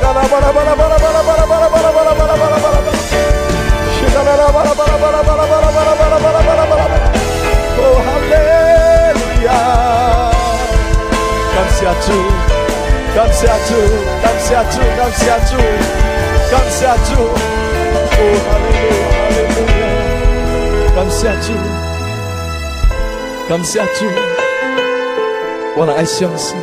Oh, hallelujah. hallelujah,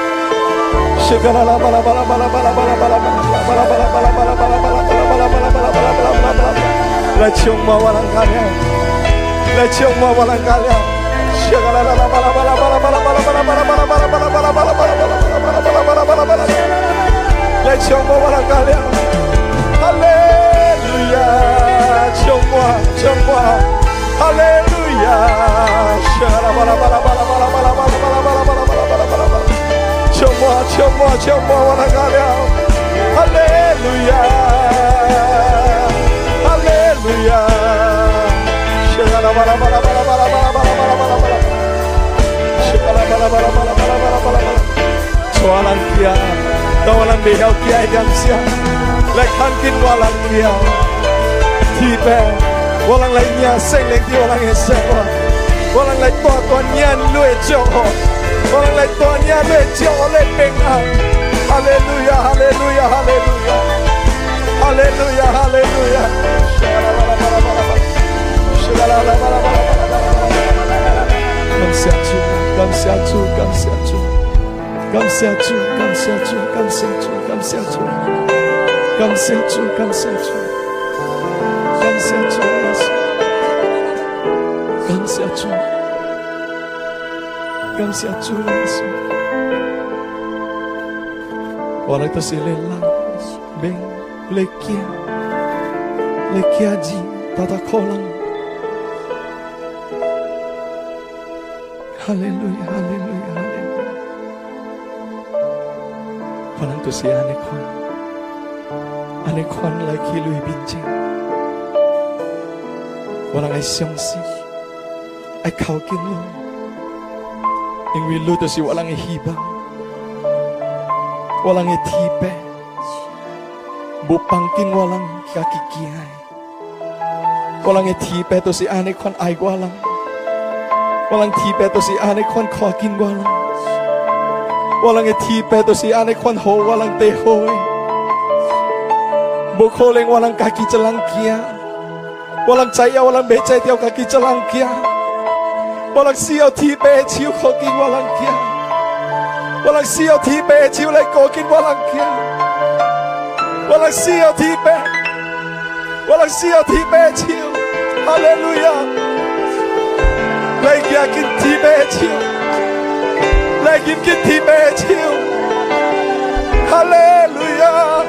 Leciumma Haleluya Ciumma Ciumma Haleluya Chamou, chamou, chamou, Anagalhau. Aleluia, aleluia. Chega lá, bala, bala, bala, bala, bala, bala, bala, bala, bala. Chega lá, bala, bala, bala, bala, bala, bala, bala. Soa lan kia, đâu lan bị heo kia jam sia. Lại khăn kín qua lan kia. Thì bè, qua lan lại nhà, xanh lên kia, qua lan hết xe qua. Qua lan lại tòa tòa nhà, nuôi chồng hồn. 我来多年，来朝来平安。哈利路亚，哈利路亚，哈利路亚，哈利路亚，哈利路亚。刚下注，刚下注，感谢注，刚谢注，刚谢注，刚下注，感谢注，感谢注，感谢注。感谢主，我来投石流拉，被雷击，雷击，阿姐，不打错哈利路亚，哈利路亚，哈利路亚。我来投是安尼坤，安尼坤来去毁边境，我来爱伤爱靠近你。因为路都是我人的希望，我人的天平，无放紧我人家己行的。我人的天平都是安尼款爱我人，我人天平都是安尼款看紧我人，我人的天平都是安尼款好我人地好的。无可能我人家己一人行，我人知影我人未知掉家己一人行。我朗西亚，提贝丘，来哥我瓦朗我亚。西亚，提贝丘，来哥吃瓦朗基亚。瓦西亚，瓦朗西亚，提贝哈利路亚，来哥吃提贝丘，来哥吃提贝丘。哈利路亚，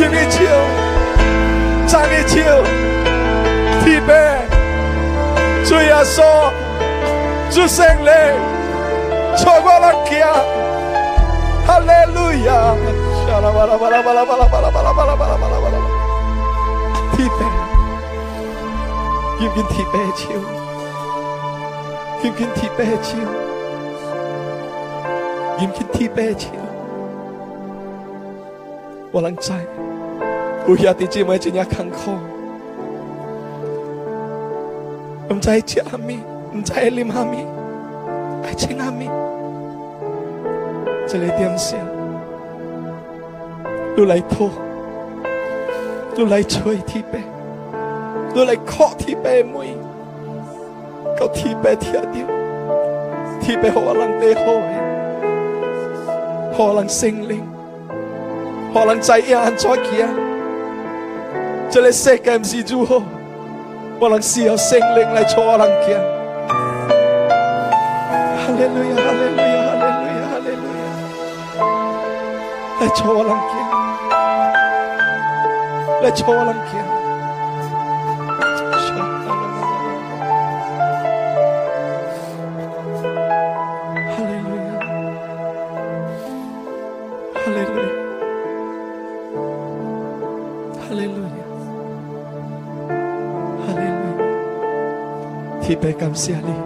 玉米丘，山芋丘，提贝，水鸭嗦。就生来，叫我忘掉。哈利路亚！巴拉巴拉巴拉巴拉巴拉巴拉巴拉巴拉巴拉巴拉。疲惫，永永疲惫，你，永永疲惫，你，永永疲惫，你。我让心，日夜的折磨，日夜我们在一起阿蜜。知我们身边，我们这里的人，来头，来智慧辈，来靠智慧辈们，靠智慧辈天地，智慧辈活朗辈活，活朗心灵，活朗在安卓家，这里世界不是如何，不能需要心灵来坐安家。Hallelujah, hallelujah, hallelujah, hallelujah. Let's walang on Lecho walang kiya. Hallelujah. Hallelujah. Hallelujah. Hallelujah.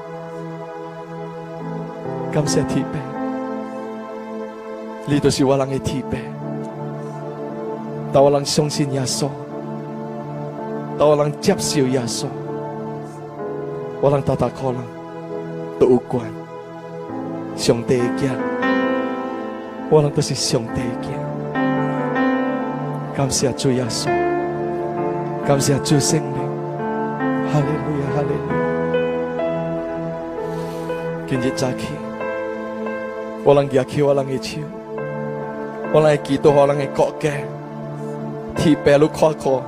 感谢天平，你都是我人的天平。但我人相信耶稣，但我人接受耶稣。我人大大可能都有关上帝的镜，我人都是上帝的镜。感谢主耶稣，感谢主圣命。哈利路亚，哈利路亚。今日早起。无举起我无浪手，我无浪意我无浪国家，慨，白佩鲁哭我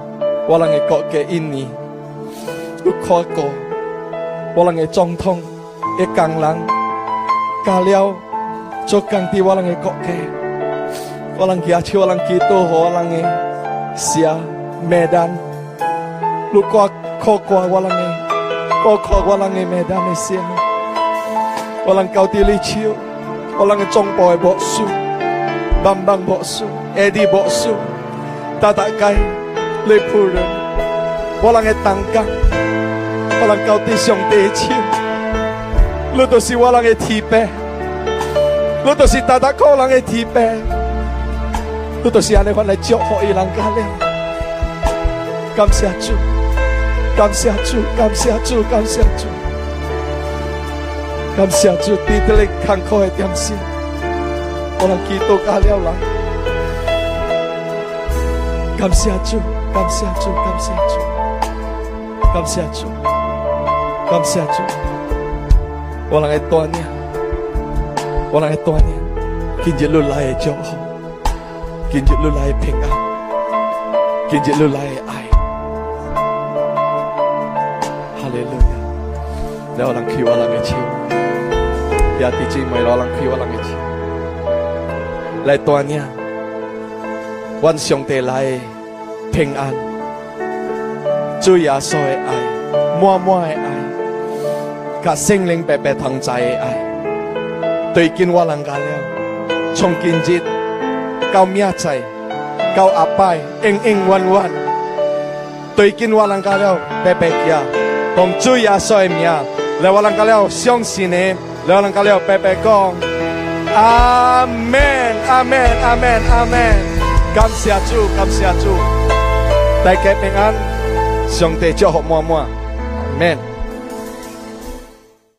无浪国家印尼次哭个，我浪意总统一工人，加了做工地，我浪意国家，我浪举起我浪意哭，我浪意，西雅麦丹哭哭个，无浪意哭哭个，我浪意麦丹西雅，无浪靠体力笑。我人嘅总部嘅牧师，万万牧师，爱的牧师，大大街，你仆人，我人嘅同工，我人交弟兄弟亲，你都是我人嘅提拔，你都是大大个人嘅提拔，你都是安尼款来祝福伊人感谢主，感谢主，感谢主。感谢主感谢主，滴的你坎坷的点心，我让基督加了郎。感谢主，感谢主，感谢主，感谢主，感谢主，我能爱多年，我能爱多年，今日你来的就好，今日你来的平安，今日你来的爱，哈里路亚，然后能牵我人的手。对今我浪卡了，从今日到明仔，到阿拜，硬硬弯弯，对今我浪卡了，白白呀，从朱亚索伊呀，对金我浪卡了，相信呢。Dalam kali ya Pepe Kong. Amen, amen, amen, amen. Kam cu, kamsia kam sia chu. Tai ke siang Amen.